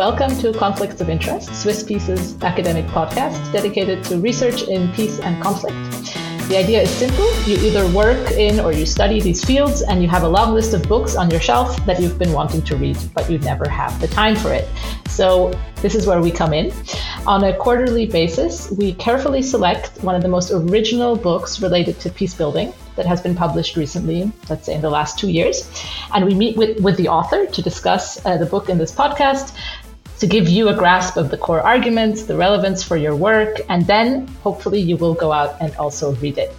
Welcome to Conflicts of Interest, Swiss Peace's academic podcast dedicated to research in peace and conflict. The idea is simple. You either work in or you study these fields and you have a long list of books on your shelf that you've been wanting to read, but you never have the time for it. So, this is where we come in. On a quarterly basis, we carefully select one of the most original books related to peace building that has been published recently, let's say in the last two years. And we meet with, with the author to discuss uh, the book in this podcast, to give you a grasp of the core arguments, the relevance for your work, and then hopefully you will go out and also read it.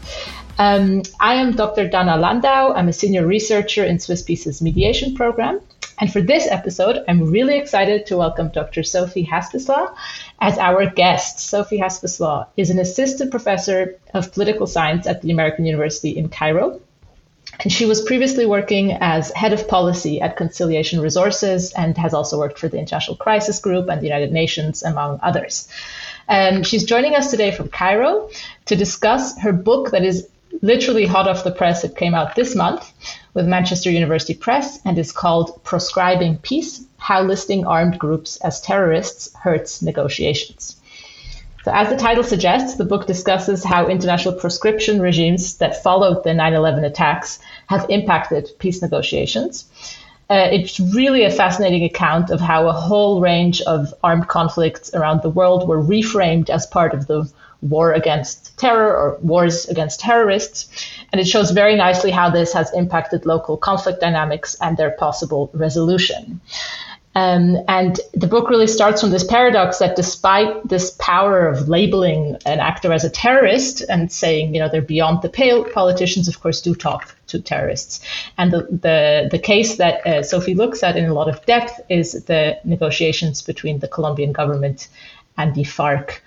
Um, I am Dr. Dana Landau. I'm a senior researcher in Swiss Peace's mediation program. And for this episode, I'm really excited to welcome Dr. Sophie Haspeslagh as our guest. Sophie Haspeslagh is an assistant professor of political science at the American University in Cairo. And she was previously working as head of policy at Conciliation Resources and has also worked for the International Crisis Group and the United Nations, among others. And she's joining us today from Cairo to discuss her book that is literally hot off the press. It came out this month with Manchester University Press and is called Proscribing Peace How Listing Armed Groups as Terrorists Hurts Negotiations. So, as the title suggests, the book discusses how international proscription regimes that followed the 9 11 attacks have impacted peace negotiations. Uh, it's really a fascinating account of how a whole range of armed conflicts around the world were reframed as part of the war against terror or wars against terrorists. And it shows very nicely how this has impacted local conflict dynamics and their possible resolution. Um, and the book really starts from this paradox that despite this power of labeling an actor as a terrorist and saying, you know, they're beyond the pale, politicians, of course, do talk to terrorists. And the, the, the case that uh, Sophie looks at in a lot of depth is the negotiations between the Colombian government and the FARC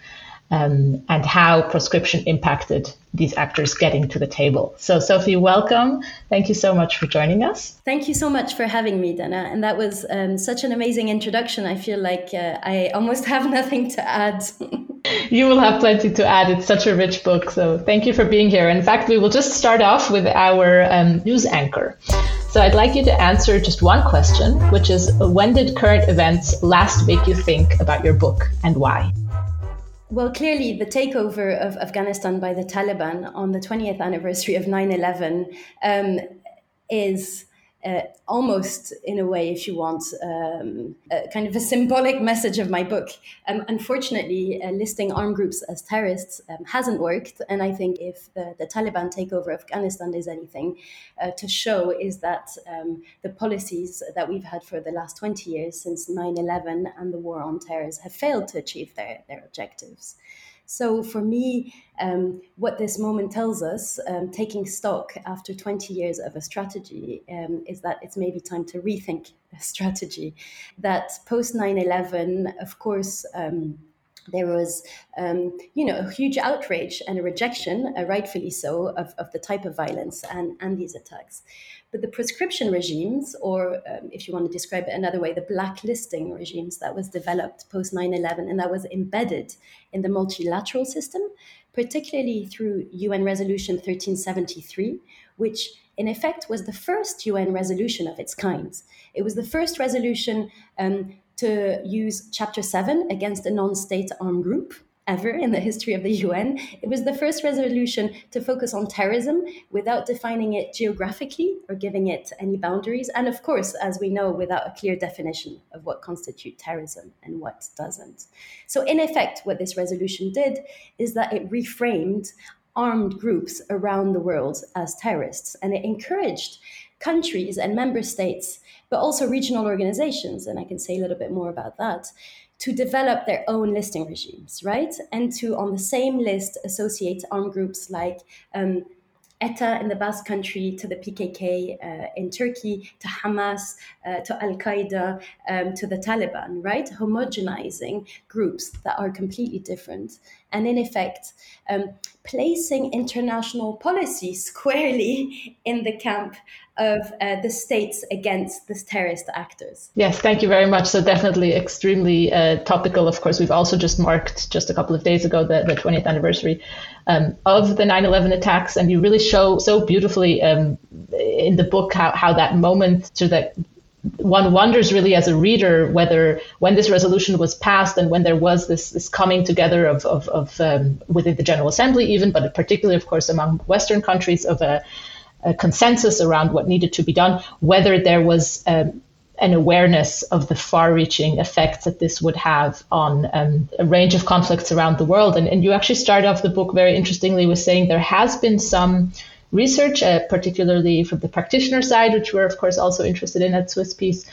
um, and how proscription impacted these actors getting to the table. So, Sophie, welcome. Thank you so much for joining us. Thank you so much for having me, Dana. And that was um, such an amazing introduction. I feel like uh, I almost have nothing to add. you will have plenty to add. It's such a rich book. So, thank you for being here. In fact, we will just start off with our um, news anchor. So, I'd like you to answer just one question, which is when did current events last make you think about your book and why? Well, clearly, the takeover of Afghanistan by the Taliban on the 20th anniversary of 9 11 um, is uh, almost in a way, if you want, um, kind of a symbolic message of my book. Um, unfortunately, uh, listing armed groups as terrorists um, hasn't worked. And I think if the, the Taliban takeover of Afghanistan is anything uh, to show, is that um, the policies that we've had for the last 20 years since 9 11 and the war on terrorists have failed to achieve their, their objectives. So for me, um, what this moment tells us, um, taking stock after 20 years of a strategy, um, is that it's maybe time to rethink a strategy. That post 9 11, of course, um, there was, um, you know, a huge outrage and a rejection, uh, rightfully so, of, of the type of violence and, and these attacks. But the proscription regimes, or um, if you want to describe it another way, the blacklisting regimes that was developed post 9 11 and that was embedded in the multilateral system, particularly through UN Resolution 1373, which in effect was the first UN resolution of its kind. It was the first resolution um, to use Chapter 7 against a non state armed group ever in the history of the UN. It was the first resolution to focus on terrorism without defining it geographically or giving it any boundaries. And of course, as we know, without a clear definition of what constitutes terrorism and what doesn't. So, in effect, what this resolution did is that it reframed armed groups around the world as terrorists and it encouraged countries and member states but also regional organizations, and I can say a little bit more about that, to develop their own listing regimes, right? And to, on the same list, associate armed groups like um, ETA in the Basque Country to the PKK uh, in Turkey to Hamas uh, to Al Qaeda um, to the Taliban, right? Homogenizing groups that are completely different. And in effect, um, placing international policy squarely in the camp of uh, the states against the terrorist actors. Yes, thank you very much. So definitely extremely uh, topical. Of course, we've also just marked just a couple of days ago the, the 20th anniversary um, of the 9/11 attacks, and you really show so beautifully um, in the book how, how that moment, so that one wonders really as a reader whether when this resolution was passed and when there was this, this coming together of, of, of um, within the General Assembly even, but particularly, of course, among Western countries of a, a consensus around what needed to be done, whether there was um, an awareness of the far-reaching effects that this would have on um, a range of conflicts around the world. And, and you actually start off the book very interestingly with saying there has been some research, uh, particularly from the practitioner side, which we're of course also interested in at Swiss Peace,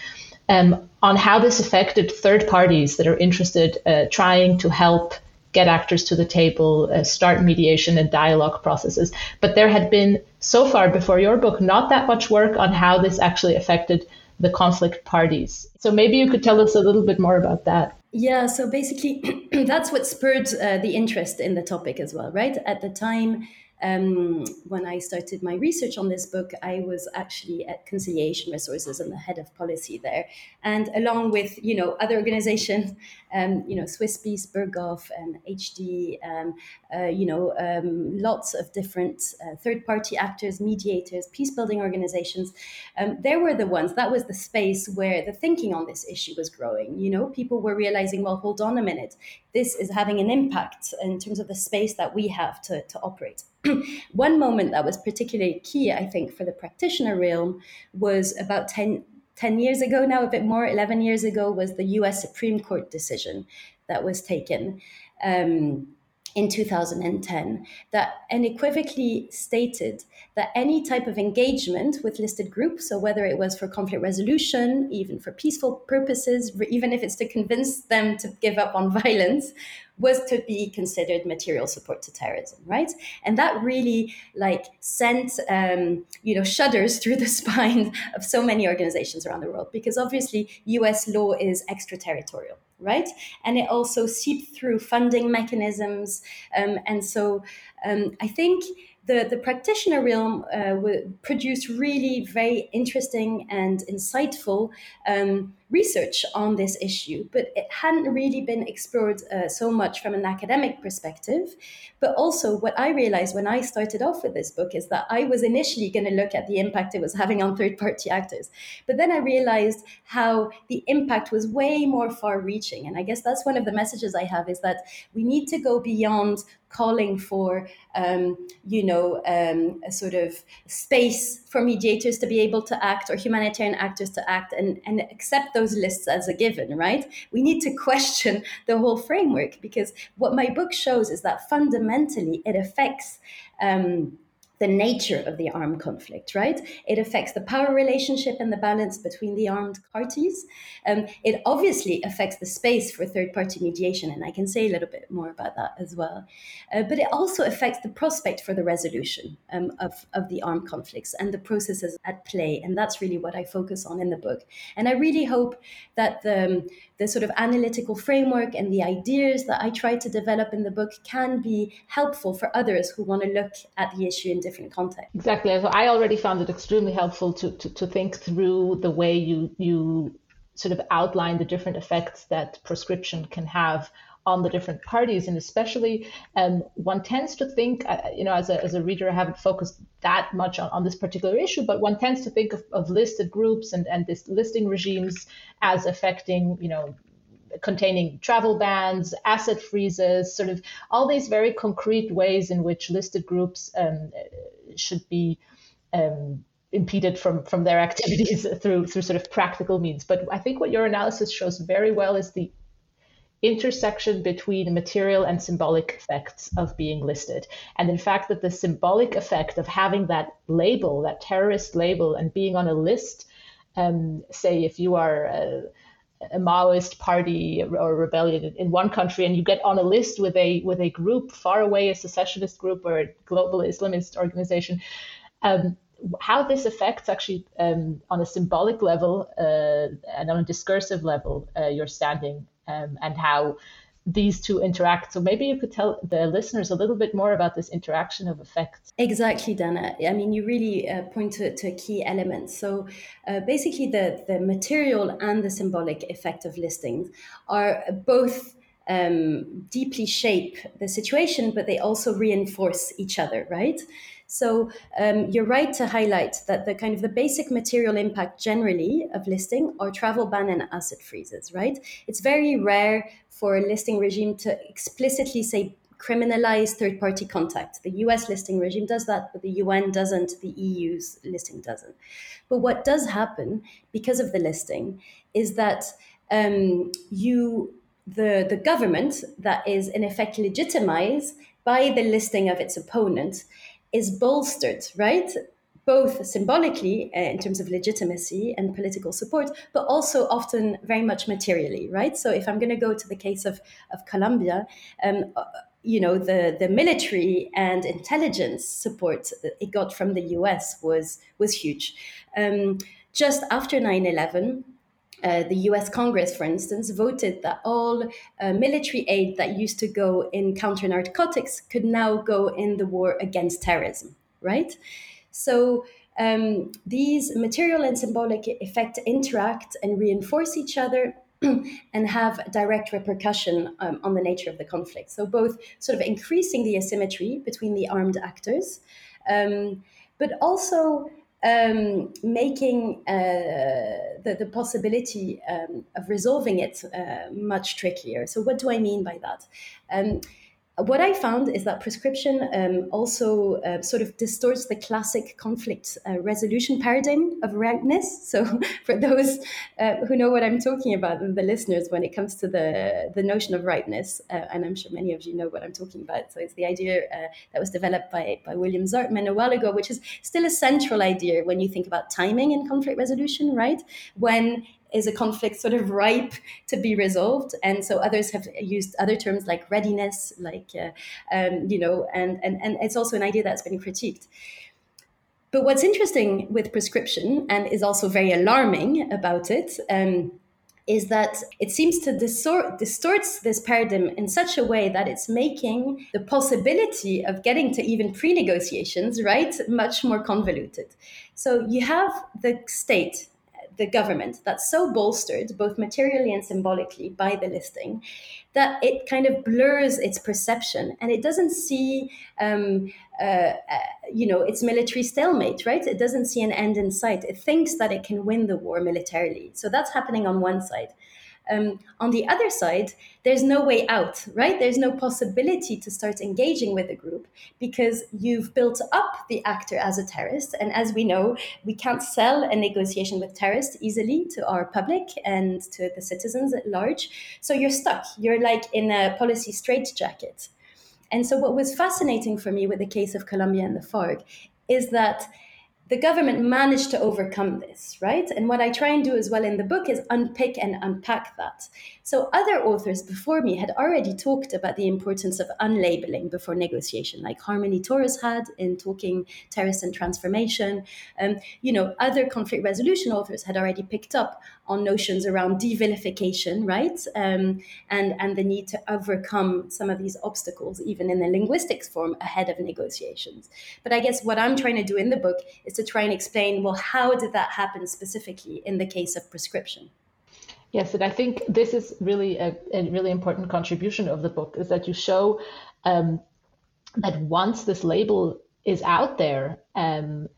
um, on how this affected third parties that are interested uh, trying to help get actors to the table, uh, start mediation and dialogue processes. But there had been so far before your book not that much work on how this actually affected the conflict parties. So maybe you could tell us a little bit more about that. Yeah, so basically, that's what spurred uh, the interest in the topic as well, right? At the time, um, when I started my research on this book, I was actually at Conciliation Resources and the head of policy there, and along with you know other organizations, um, you know Swiss Peace, Berghof, and HD, um, uh, you know um, lots of different uh, third-party actors, mediators, peace-building organizations. Um, there were the ones that was the space where the thinking on this issue was growing. You know, people were realizing, well, hold on a minute, this is having an impact in terms of the space that we have to, to operate. One moment that was particularly key, I think, for the practitioner realm was about 10, 10 years ago now, a bit more, 11 years ago, was the US Supreme Court decision that was taken. Um, in 2010 that unequivocally stated that any type of engagement with listed groups, so whether it was for conflict resolution, even for peaceful purposes, even if it's to convince them to give up on violence, was to be considered material support to terrorism, right? And that really like sent um, you know shudders through the spine of so many organizations around the world because obviously U.S. law is extraterritorial right? And it also seeped through funding mechanisms. Um, and so um, I think the, the practitioner realm uh, produced really very interesting and insightful um, research on this issue, but it hadn't really been explored uh, so much from an academic perspective. But also, what I realized when I started off with this book is that I was initially going to look at the impact it was having on third party actors. But then I realized how the impact was way more far reaching. And I guess that's one of the messages I have is that we need to go beyond calling for, um, you know, um, a sort of space for mediators to be able to act or humanitarian actors to act and, and accept those lists as a given, right? We need to question the whole framework because what my book shows is that fundamentally it affects. Um, the nature of the armed conflict, right? It affects the power relationship and the balance between the armed parties. Um, it obviously affects the space for third party mediation, and I can say a little bit more about that as well. Uh, but it also affects the prospect for the resolution um, of, of the armed conflicts and the processes at play. And that's really what I focus on in the book. And I really hope that the, um, the sort of analytical framework and the ideas that I try to develop in the book can be helpful for others who want to look at the issue in different contexts. Exactly. So I already found it extremely helpful to, to, to think through the way you you sort of outline the different effects that proscription can have on the different parties and especially um, one tends to think uh, you know as a, as a reader i haven't focused that much on, on this particular issue but one tends to think of, of listed groups and, and this listing regimes as affecting you know containing travel bans, asset freezes, sort of all these very concrete ways in which listed groups um, should be um, impeded from from their activities through through sort of practical means. But I think what your analysis shows very well is the intersection between material and symbolic effects of being listed. And in fact, that the symbolic effect of having that label, that terrorist label, and being on a list, um, say if you are a, a Maoist party or rebellion in one country and you get on a list with a with a group far away, a secessionist group or a global Islamist organization, um, how this affects actually um, on a symbolic level uh, and on a discursive level uh, your standing um, and how these two interact. So maybe you could tell the listeners a little bit more about this interaction of effects. Exactly, Dana. I mean, you really uh, point to, to key elements. So uh, basically, the, the material and the symbolic effect of listings are both um, deeply shape the situation, but they also reinforce each other, right? So um, you're right to highlight that the kind of the basic material impact generally of listing are travel ban and asset freezes, right? It's very rare for a listing regime to explicitly say criminalize third party contact. The US listing regime does that, but the UN doesn't, the EU's listing doesn't. But what does happen because of the listing is that um, you the, the government that is in effect legitimized by the listing of its opponent is bolstered, right? Both symbolically uh, in terms of legitimacy and political support, but also often very much materially, right? So if I'm going to go to the case of, of Colombia, um, uh, you know, the, the military and intelligence support it got from the US was, was huge. Um, just after 9 11, uh, the US Congress, for instance, voted that all uh, military aid that used to go in counter narcotics could now go in the war against terrorism, right? So um, these material and symbolic effects interact and reinforce each other and have direct repercussion um, on the nature of the conflict. So both sort of increasing the asymmetry between the armed actors, um, but also um, making uh, the, the possibility um, of resolving it uh, much trickier. So, what do I mean by that? Um, what I found is that proscription um, also uh, sort of distorts the classic conflict uh, resolution paradigm of ripeness. So, for those uh, who know what I'm talking about, the listeners, when it comes to the, the notion of ripeness, uh, and I'm sure many of you know what I'm talking about. So, it's the idea uh, that was developed by, by William Zartman a while ago, which is still a central idea when you think about timing in conflict resolution, right? When is a conflict sort of ripe to be resolved. And so others have used other terms like readiness like uh, um, you know and, and and it's also an idea that's been critiqued. But what's interesting with proscription and is also very alarming about it um, is that it seems to distort, distorts this paradigm in such a way that it's making the possibility of getting to even pre-negotiations right much more convoluted. So you have the state the government that's so bolstered, both materially and symbolically, by the listing, that it kind of blurs its perception and it doesn't see, um, uh, uh, you know, its military stalemate, right? It doesn't see an end in sight. It thinks that it can win the war militarily. So that's happening on one side. Um, on the other side, there's no way out, right? There's no possibility to start engaging with a group because you've built up the actor as a terrorist. And as we know, we can't sell a negotiation with terrorists easily to our public and to the citizens at large. So you're stuck. You're like in a policy straitjacket. And so, what was fascinating for me with the case of Colombia and the FARC is that the government managed to overcome this, right? And what I try and do as well in the book is unpick and unpack that. So, other authors before me had already talked about the importance of unlabeling before negotiation, like Harmonie Toros had in talking terrorist and transformation. Um, you know, other conflict resolution authors had already picked up on notions around devilification, right? Um, and, and the need to overcome some of these obstacles, even in the linguistics form, ahead of negotiations. But I guess what I'm trying to do in the book is to try and explain well, how did that happen specifically in the case of proscription? Yes, and I think this is really a, a really important contribution of the book is that you show um, that once this label is out there, um,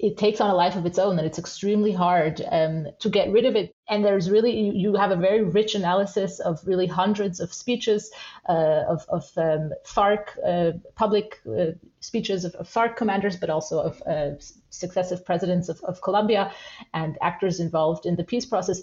it takes on a life of its own and it's extremely hard um, to get rid of it. And there's really you have a very rich analysis of really hundreds of speeches uh, of, of um, farc uh, public uh, speeches of, of, farc commanders but also of uh, successive presidents of, of, colombia and actors involved in the peace process.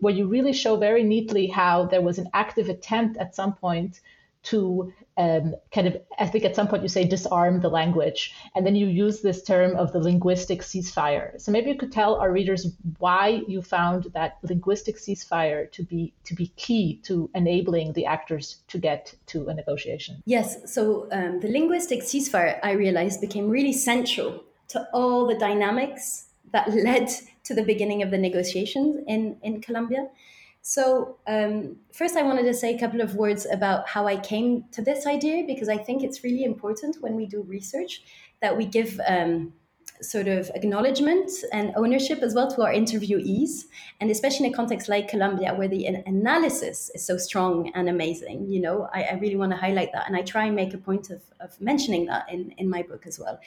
Where you really show very neatly how there was an active attempt at some point to um, kind of, I think at some point you say disarm the language, and then you use this term of the linguistic ceasefire. So maybe you could tell our readers why you found that linguistic ceasefire to be to be key to enabling the actors to get to a negotiation. Yes. So um, the linguistic ceasefire, I realized, became really central to all the dynamics that led to the beginning of the negotiations in in Colombia. So, um, first, I wanted to say a couple of words about how I came to this idea because I think it's really important when we do research that we give um, sort of acknowledgement and ownership as well to our interviewees, and especially in a context like Colombia, where the analysis is so strong and amazing. You know, I, I really want to highlight that, and I try and make a point of, of mentioning that in, in my book as well.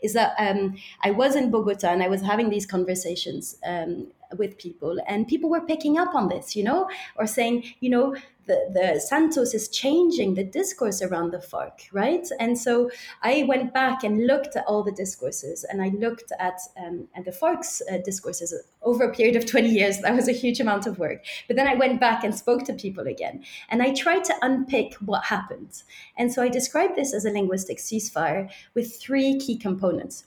Is that um, I was in Bogota and I was having these conversations um, with people, and people were picking up on this, you know, or saying, you know, the, the Santos is changing the discourse around the FARC, right? And so I went back and looked at all the discourses, and I looked at um, at the FARC's uh, discourses over a period of 20 years. That was a huge amount of work. But then I went back and spoke to people again, and I tried to unpick what happened. And so I described this as a linguistic ceasefire with three key components.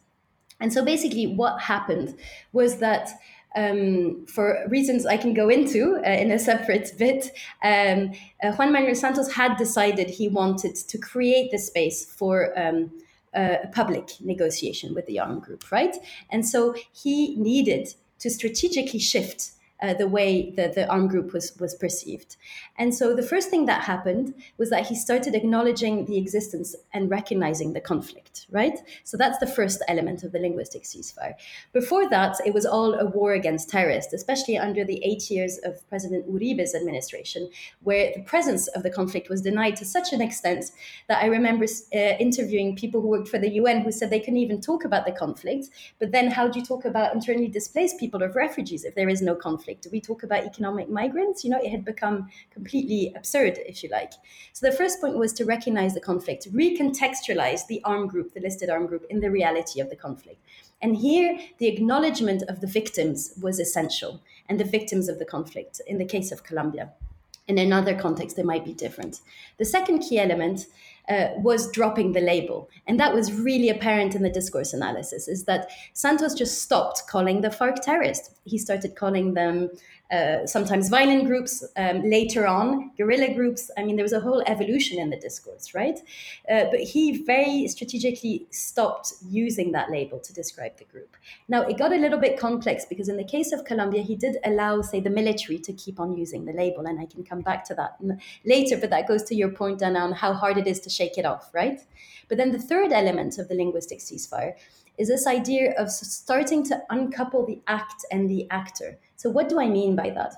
And so basically, what happened was that um, for reasons I can go into uh, in a separate bit, um, uh, Juan Manuel Santos had decided he wanted to create the space for um, a public negotiation with the armed group, right? And so he needed to strategically shift uh, the way that the armed group was was perceived. And so the first thing that happened was that he started acknowledging the existence and recognizing the conflict, right? So that's the first element of the linguistic ceasefire. Before that, it was all a war against terrorists, especially under the eight years of President Uribe's administration, where the presence of the conflict was denied to such an extent that I remember uh, interviewing people who worked for the UN who said they couldn't even talk about the conflict. But then, how do you talk about internally displaced people or refugees if there is no conflict? Do we talk about economic migrants? You know, it had become completely absurd, if you like. So the first point was to recognize the conflict, recontextualize the armed group, the listed armed group, in the reality of the conflict. And here, the acknowledgement of the victims was essential, and the victims of the conflict in the case of Colombia. In another context, they might be different. The second key element uh, was dropping the label. And that was really apparent in the discourse analysis is that Santos just stopped calling the FARC terrorists. He started calling them uh, sometimes violent groups, um, later on guerrilla groups. I mean, there was a whole evolution in the discourse, right? Uh, but he very strategically stopped using that label to describe the group. Now, it got a little bit complex because in the case of Colombia, he did allow, say, the military to keep on using the label, and I can come back to that later. But that goes to your point, Anna, on how hard it is to shake it off, right? But then the third element of the linguistic ceasefire is this idea of starting to uncouple the act and the actor. So, what do I mean by that?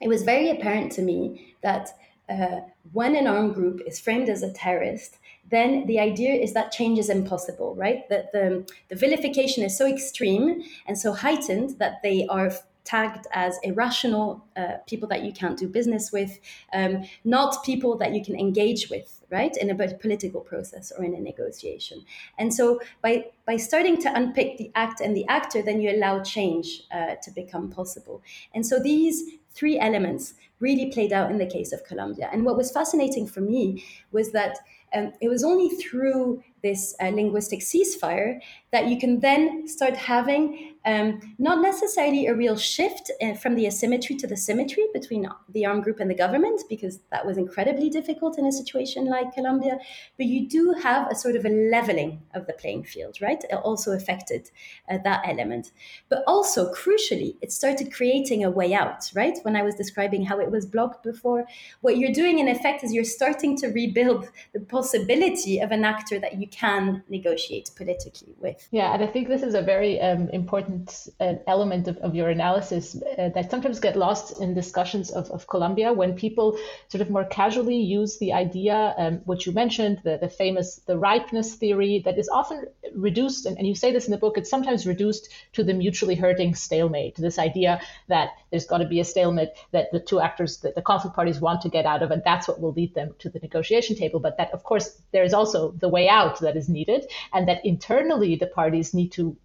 It was very apparent to me that uh, when an armed group is framed as a terrorist, then the idea is that change is impossible, right? That the, the vilification is so extreme and so heightened that they are tagged as irrational uh, people that you can't do business with, um, not people that you can engage with, right, in a political process or in a negotiation. And so by by starting to unpick the act and the actor, then you allow change uh, to become possible. And so these three elements really played out in the case of Colombia. And what was fascinating for me was that um, it was only through this uh, linguistic ceasefire that you can then start having um, not necessarily a real shift uh, from the asymmetry to the symmetry between the armed group and the government, because that was incredibly difficult in a situation like Colombia. But you do have a sort of a leveling of the playing field, right? It also affected uh, that element. But also, crucially, it started creating a way out, right? When I was describing how it was blocked before, what you're doing in effect is you're starting to rebuild the possibility of an actor that you can negotiate politically with. Yeah, and I think this is a very um, important uh, element of, of your analysis uh, that sometimes get lost in discussions of, of Colombia when people sort of more casually use the idea, um, which you mentioned, the, the famous the ripeness theory that is often reduced, and, and you say this in the book, it's sometimes reduced to the mutually hurting stalemate, this idea that there's got to be a stalemate that the two actors, that the conflict parties want to get out of, and that's what will lead them to the negotiation table. But that, of course, there is also the way out that is needed, and that internally the parties need to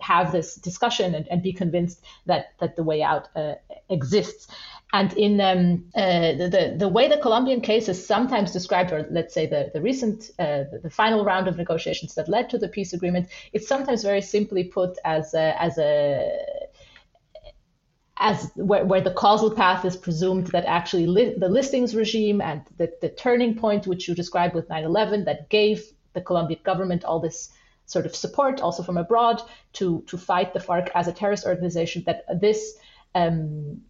have this discussion and, and be convinced that that the way out uh, exists. And in um, uh, the, the, way the Colombian case is sometimes described, or let's say the the recent uh, the, the, final round of negotiations that led to the peace agreement, it's sometimes very simply put as a, as a as where, where the causal path is presumed that actually li- the listings regime and the, the turning point which you described with 9-11 that gave the colombian government all this sort of support also from abroad to to fight the farc as a terrorist organization that this um,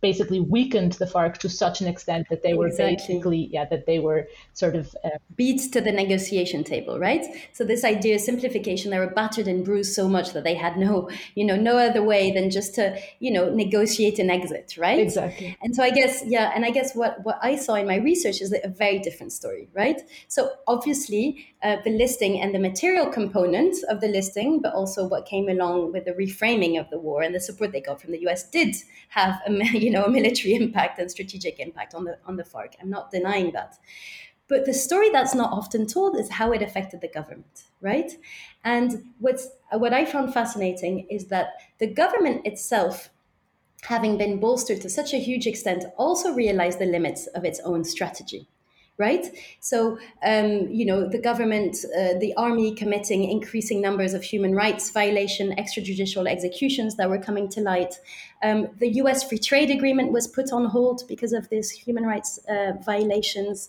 basically weakened the FARC to such an extent that they were exactly. basically, yeah, that they were sort of uh, beats to the negotiation table, right? So this idea of simplification, they were battered and bruised so much that they had no, you know, no other way than just to, you know, negotiate an exit, right? Exactly. And so I guess, yeah, and I guess what what I saw in my research is a very different story, right? So obviously, uh, the listing and the material component of the listing, but also what came along with the reframing of the war and the support they got from the U.S. did have a you know military impact and strategic impact on the on the FARC. I'm not denying that. But the story that's not often told is how it affected the government, right? And what's what I found fascinating is that the government itself, having been bolstered to such a huge extent, also realized the limits of its own strategy right? So, um, you know, the government, uh, the army committing increasing numbers of human rights violation, extrajudicial executions that were coming to light. Um, the U.S. free trade agreement was put on hold because of these human rights uh, violations.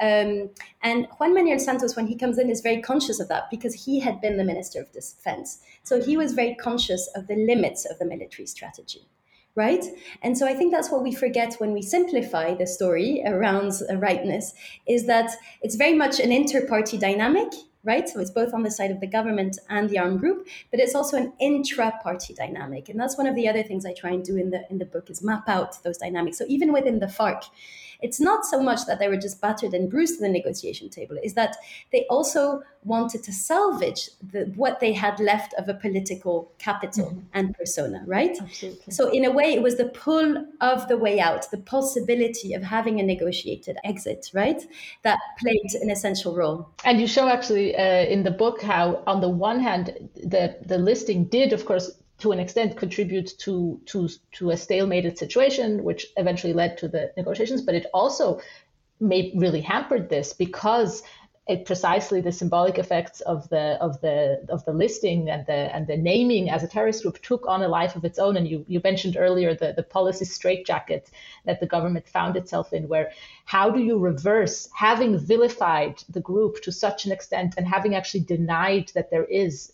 Um, and Juan Manuel Santos, when he comes in, is very conscious of that because he had been the Minister of Defense. So he was very conscious of the limits of the military strategy right? And so I think that's what we forget when we simplify the story around ripeness is that it's very much an inter-party dynamic, right? So it's both on the side of the government and the armed group, but it's also an intra-party dynamic. And that's one of the other things I try and do in the in the book is map out those dynamics. So even within the FARC, it's not so much that they were just battered and bruised to the negotiation table, is that they also wanted to salvage the, what they had left of a political capital mm-hmm. and persona, right? Absolutely. So, in a way, it was the pull of the way out, the possibility of having a negotiated exit, right? That played an essential role. And you show actually uh, in the book how, on the one hand, the, the listing did, of course, to an extent contribute to to to a stalemated situation, which eventually led to the negotiations. But it also made really hampered this because it precisely the symbolic effects of the of the of the listing and the and the naming as a terrorist group took on a life of its own. And you you mentioned earlier the the policy straitjacket that the government found itself in, where how do you reverse having vilified the group to such an extent and having actually denied that there is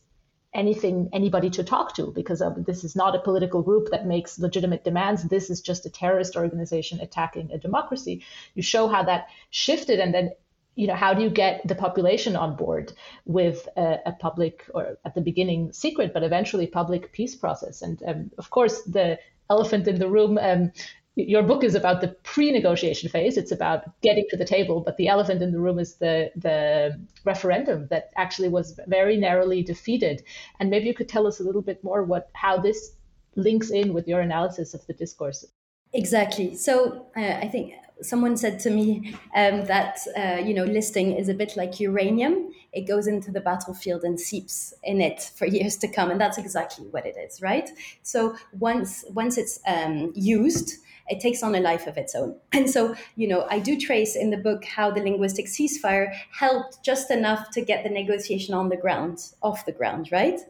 anything anybody to talk to? Because um, this is not a political group that makes legitimate demands. This is just a terrorist organization attacking a democracy. You show how that shifted and then you know how do you get the population on board with a, a public or at the beginning secret but eventually public peace process and um, of course the elephant in the room um, your book is about the pre-negotiation phase. It's about getting to the table, but the elephant in the room is the the referendum that actually was very narrowly defeated. And maybe you could tell us a little bit more what how this links in with your analysis of the discourse. Exactly. So uh, I think someone said to me um, that uh, you know listing is a bit like uranium it goes into the battlefield and seeps in it for years to come and that's exactly what it is right so once once it's um, used it takes on a life of its own. And so, you know, I do trace in the book how the linguistic ceasefire helped just enough to get the negotiation on the ground, off the ground, right?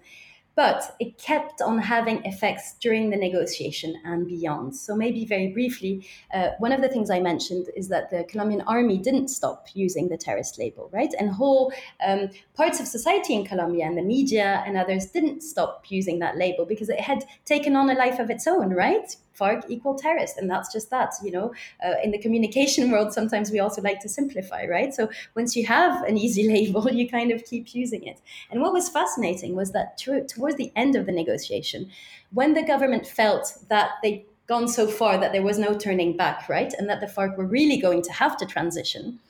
But it kept on having effects during the negotiation and beyond. So, maybe very briefly, uh, one of the things I mentioned is that the Colombian army didn't stop using the terrorist label, right? And whole um, parts of society in Colombia and the media and others didn't stop using that label because it had taken on a life of its own, right? FARC equal terrorist, and that's just that. You know, uh, in the communication world, sometimes we also like to simplify, right? So once you have an easy label, you kind of keep using it. And what was fascinating was that to, towards the end of the negotiation, when the government felt that they gone so far that there was no turning back, right? And that the FARC were really going to have to transition.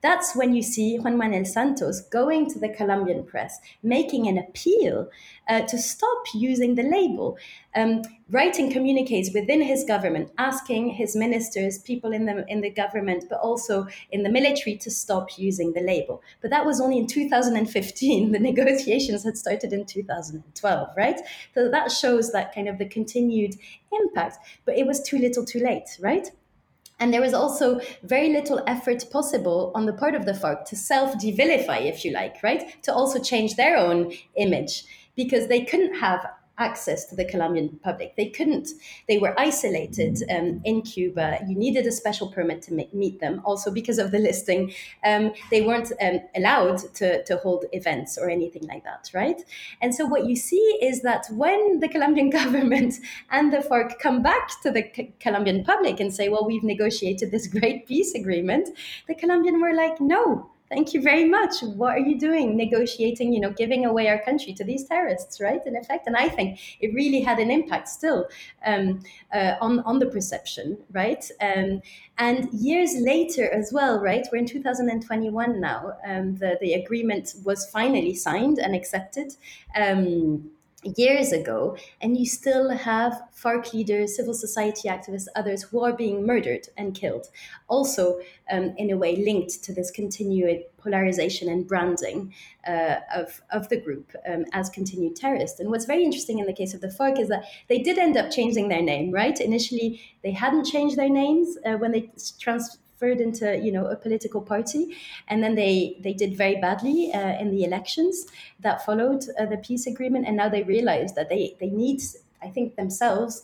That's when you see Juan Manuel Santos going to the Colombian press, making an appeal uh, to stop using the label, um, writing communiques within his government, asking his ministers, people in the in the government, but also in the military, to stop using the label. But that was only in 2015. The negotiations had started in 2012, right? So that shows that kind of the continued impact. But it was too little, too late, right? And there was also very little effort possible on the part of the FARC to self devilify, if you like, right? To also change their own image because they couldn't have access to the Colombian public. They couldn't, they were isolated um, in Cuba. You needed a special permit to meet them. Also, because of the listing, um, they weren't um, allowed to, to hold events or anything like that, right? And so, what you see is that when the Colombian government and the FARC come back to the Colombian public and say, well, we've negotiated this great peace agreement, the Colombian were like, no, thank you very much. What are you doing? Negotiating you know giving away our country to these terrorists right in effect? And i think it really had an impact still um, uh, on on the perception right? Um, and years later as well right we're in 2021 now um, the the agreement was finally signed and accepted. Um, years ago, and you still have FARC leaders, civil society activists, others who are being murdered and killed. Also, um, in a way, linked to this continued polarization and branding uh, of, of the group um, as continued terrorists. And what's very interesting in the case of the FARC is that they did end up changing their name, right? Initially, they hadn't changed their names uh, when they trans transferred into you know a political party, and then they they did very badly uh, in the elections that followed uh, the peace agreement, and now they realize that they they need I think themselves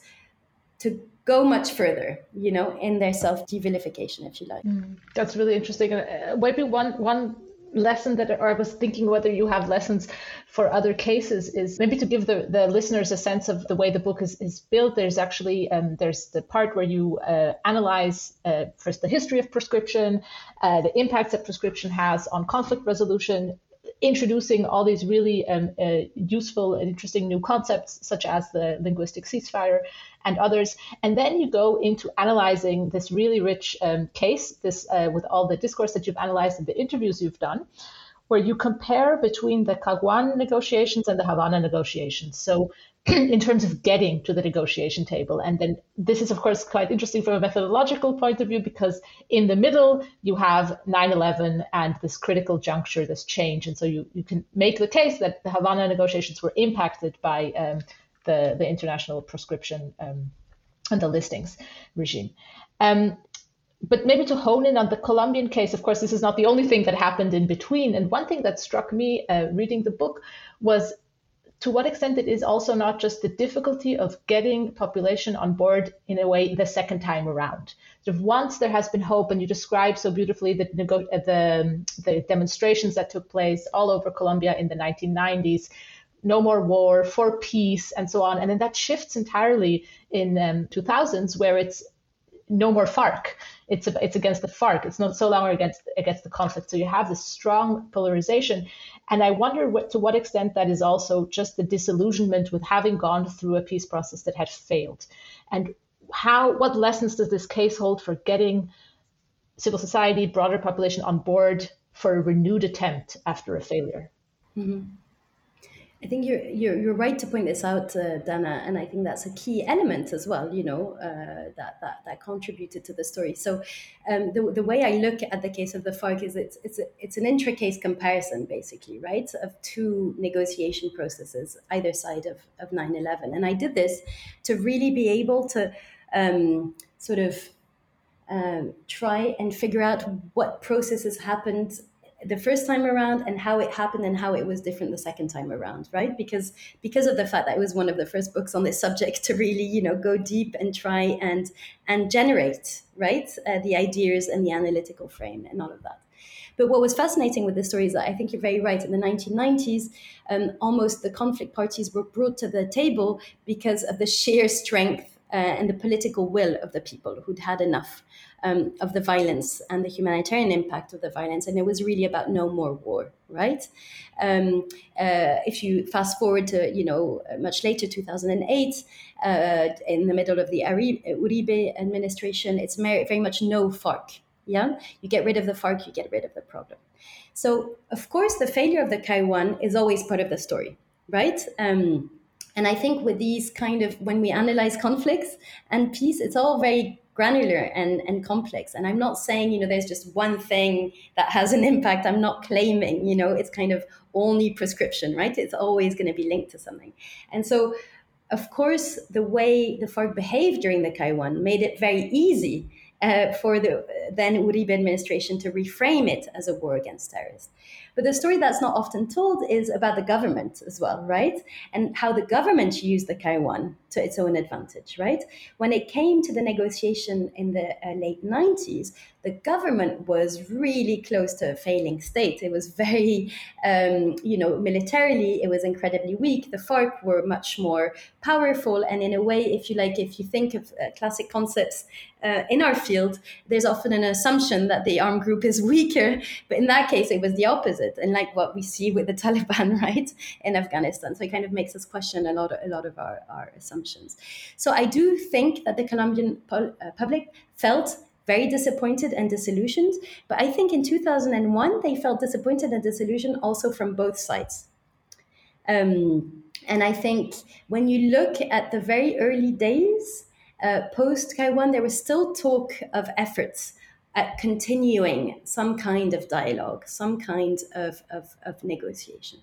to go much further, you know, in their self devilification, if you like. Mm, that's really interesting. Uh, maybe one one lesson that or I was thinking whether you have lessons for other cases is maybe to give the, the listeners a sense of the way the book is, is built. There's actually um, there's the part where you uh, analyze uh, first the history of proscription, uh, the impacts that proscription has on conflict resolution, introducing all these really um, uh, useful and interesting new concepts, such as the linguistic ceasefire and others. And then you go into analyzing this really rich um, case, this uh, with all the discourse that you've analyzed and the interviews you've done, where you compare between the Caguan negotiations and the Havana negotiations. So in terms of getting to the negotiation table. And then this is, of course, quite interesting from a methodological point of view because in the middle you have 9 11 and this critical juncture, this change. And so you, you can make the case that the Havana negotiations were impacted by um, the, the international proscription um, and the listings regime. Um, but maybe to hone in on the Colombian case, of course, this is not the only thing that happened in between. And one thing that struck me uh, reading the book was to what extent it is also not just the difficulty of getting population on board in a way the second time around. Of once there has been hope, and you describe so beautifully the, the, the demonstrations that took place all over Colombia in the 1990s, no more war, for peace, and so on. And then that shifts entirely in um, 2000s, where it's no more FARC. It's it's against the FARC. It's not so longer against against the conflict. So you have this strong polarization, and I wonder what, to what extent that is also just the disillusionment with having gone through a peace process that had failed, and how what lessons does this case hold for getting civil society, broader population on board for a renewed attempt after a failure? Mm-hmm. I think you're, you're, you're right to point this out, uh, Dana, and I think that's a key element as well. You know uh, that, that that contributed to the story. So um, the, the way I look at the case of the FARC is it's it's a, it's an intra-case comparison, basically, right, of two negotiation processes either side of of 9/11. And I did this to really be able to um, sort of um, try and figure out what processes happened the first time around and how it happened and how it was different the second time around right because because of the fact that it was one of the first books on this subject to really you know go deep and try and and generate right uh, the ideas and the analytical frame and all of that but what was fascinating with the story is that I think you're very right. In the 1990s, um, almost the conflict parties were brought to the table because of the sheer strength uh, and the political will of the people who'd had enough um, of the violence and the humanitarian impact of the violence. And it was really about no more war, right? Um, uh, if you fast forward to, you know, much later, 2008, uh, in the middle of the Uribe administration, it's very much no FARC. Yeah, you get rid of the FARC, you get rid of the problem. So, of course, the failure of the Caguan is always part of the story, right? Um, and I think with these kind of, when we analyze conflicts and peace, it's all very granular and, and complex. And I'm not saying, you know, there's just one thing that has an impact. I'm not claiming, you know, it's kind of only proscription, right? It's always going to be linked to something. And so, of course, the way the FARC behaved during the Caguan made it very easy uh, for the then Uribe administration to reframe it as a war against terrorists. But the story that's not often told is about the government as well, right? And how the government used the Caguan to its own advantage, right? When it came to the negotiation in the uh, late 90s, the government was really close to a failing state. It was very, um, you know, militarily, it was incredibly weak. The FARC were much more powerful. And in a way, if you like, if you think of uh, classic concepts uh, in our field, there's often an assumption that the armed group is weaker. But in that case, it was the opposite. And like what we see with the Taliban, right, in Afghanistan. So it kind of makes us question a lot of, a lot of our, our assumptions. So I do think that the Colombian pol- uh, public felt very disappointed and disillusioned. But I think in 2001, they felt disappointed and disillusioned also from both sides. Um, and I think when you look at the very early days uh, post Caguan, there was still talk of efforts at continuing some kind of dialogue, some kind of, of, of negotiation.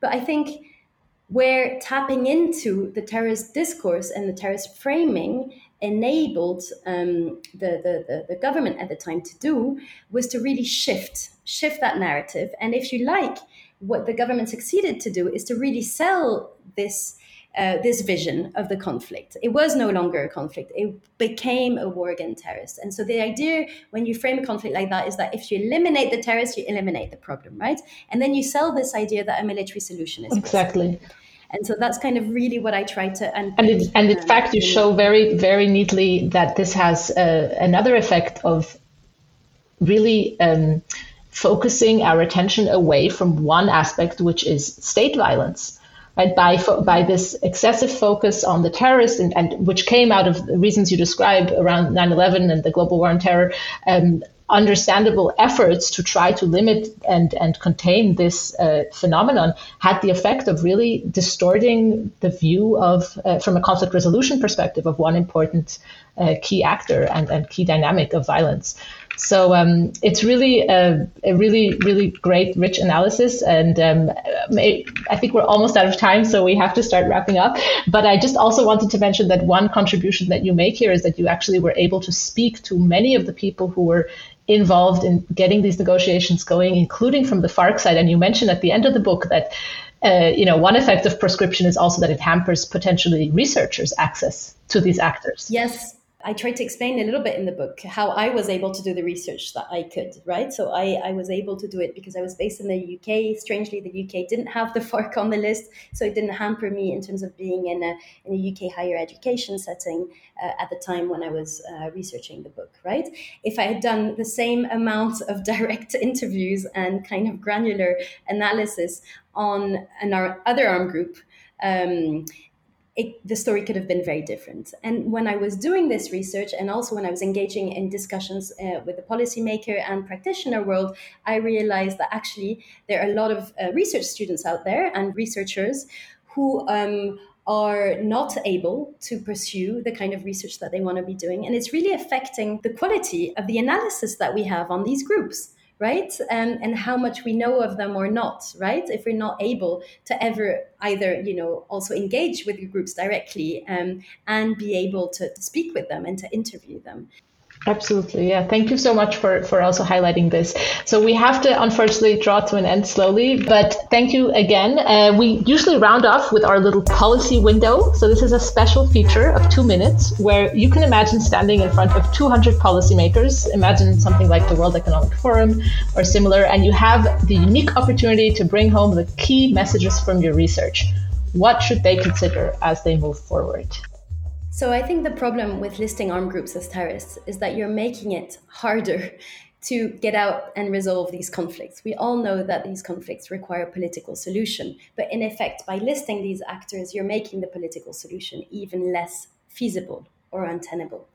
But I think where tapping into the terrorist discourse and the terrorist framing enabled um, the, the, the, the, government at the time to do was to really shift shift that narrative and if you like what the government succeeded to do is to really sell this uh, this vision of the conflict. It was no longer a conflict. It became a war against terrorists. And so the idea when you frame a conflict like that is that if you eliminate the terrorists, you eliminate the problem, right? And then you sell this idea that a military solution is exactly. Possible. And so that's kind of really what I try to and it, and in um, fact you show very very neatly that this has uh, another effect of really um, focusing our attention away from one aspect, which is state violence. Right, by by this excessive focus on the terrorists, and, and which came out of the reasons you describe around 9/11 and the global war on terror, um, understandable efforts to try to limit and, and contain this uh, phenomenon had the effect of really distorting the view of, uh, from a conflict resolution perspective, of one important uh, key actor and, and key dynamic of violence. So um, it's really a, a, really, really great, rich analysis. And um, I think we're almost out of time, so we have to start wrapping up. But I just also wanted to mention that one contribution that you make here is that you actually were able to speak to many of the people who were involved in getting these negotiations going, including from the FARC side. And you mentioned at the end of the book that uh, you know, one effect of proscription is also that it hampers potentially researchers' access to these actors. Yes, I tried to explain a little bit in the book how I was able to do the research that I could, right? So I, I was able to do it because I was based in the UK. Strangely, the UK didn't have the FARC on the list, so it didn't hamper me in terms of being in a, in a UK higher education setting uh, at the time when I was uh, researching the book, right? If I had done the same amount of direct interviews and kind of granular analysis on an other arm group, um, it, the story could have been very different. And when I was doing this research, and also when I was engaging in discussions uh, with the policymaker and practitioner world, I realized that actually there are a lot of uh, research students out there and researchers who um, are not able to pursue the kind of research that they want to be doing. And it's really affecting the quality of the analysis that we have on these groups right? And and how much we know of them or not right? If we're not able to ever either you know also engage with the groups directly um, and be able to, to speak with them and to interview them Absolutely. Yeah. Thank you so much for, for also highlighting this. So we have to unfortunately draw to an end slowly, but thank you again. Uh, we usually round off with our little policy window. So this is a special feature of two minutes where you can imagine standing in front of 200 policymakers. Imagine something like the World Economic Forum or similar, and you have the unique opportunity to bring home the key messages from your research. What should they consider as they move forward? So I think the problem with listing armed groups as terrorists is that you're making it harder to get out and resolve these conflicts. We all know that these conflicts require a political solution, but in effect, by listing these actors, you're making the political solution even less feasible or untenable.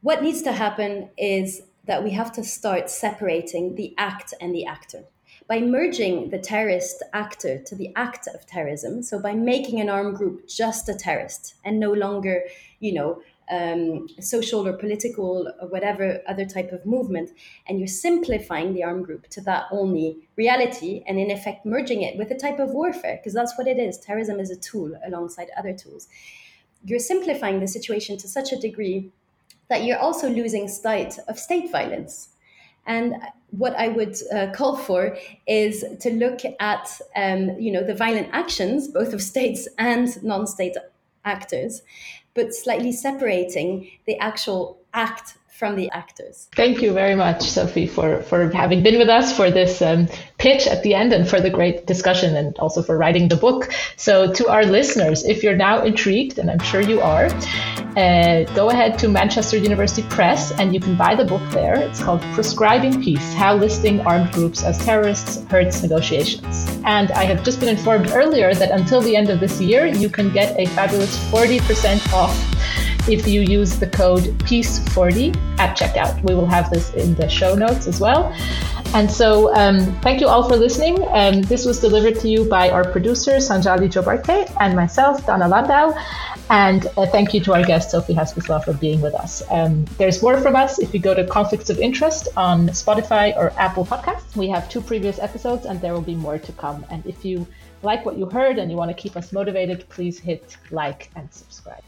What needs to happen is that we have to start separating the act and the actor by merging the terrorist actor to the act of terrorism, so by making an armed group just a terrorist and no longer, you know, um, social or political or whatever other type of movement, and you're simplifying the armed group to that only reality, and in effect merging it with a type of warfare, because that's what it is. Terrorism is a tool alongside other tools. You're simplifying the situation to such a degree that you're also losing sight of state violence. And what I would uh, call for is to look at, um, you know, the violent actions, both of states and non-state actors, but slightly separating the actual act from the actors. Thank you very much, Sophie, for, for having been with us for this um, pitch at the end and for the great discussion and also for writing the book. So, to our listeners, if you're now intrigued, and I'm sure you are, uh, go ahead to Manchester University Press and you can buy the book there. It's called Proscribing Peace How Listing Armed Groups as Terrorists Hurts Negotiations. And I have just been informed earlier that until the end of this year, you can get a fabulous 40% off if you use the code PEACE40 at checkout. We will have this in the show notes as well. And so, um, thank you all for listening. Um, this was delivered to you by our producer, Sanjali Jobarte, and myself, Donna Landau. And uh, thank you to our guest, Sophie Haspeslagh, for being with us. Um, there's more from us if you go to Conflicts of Interest on Spotify or Apple Podcasts. We have two previous episodes, and there will be more to come. And if you like what you heard and you want to keep us motivated, please hit like and subscribe.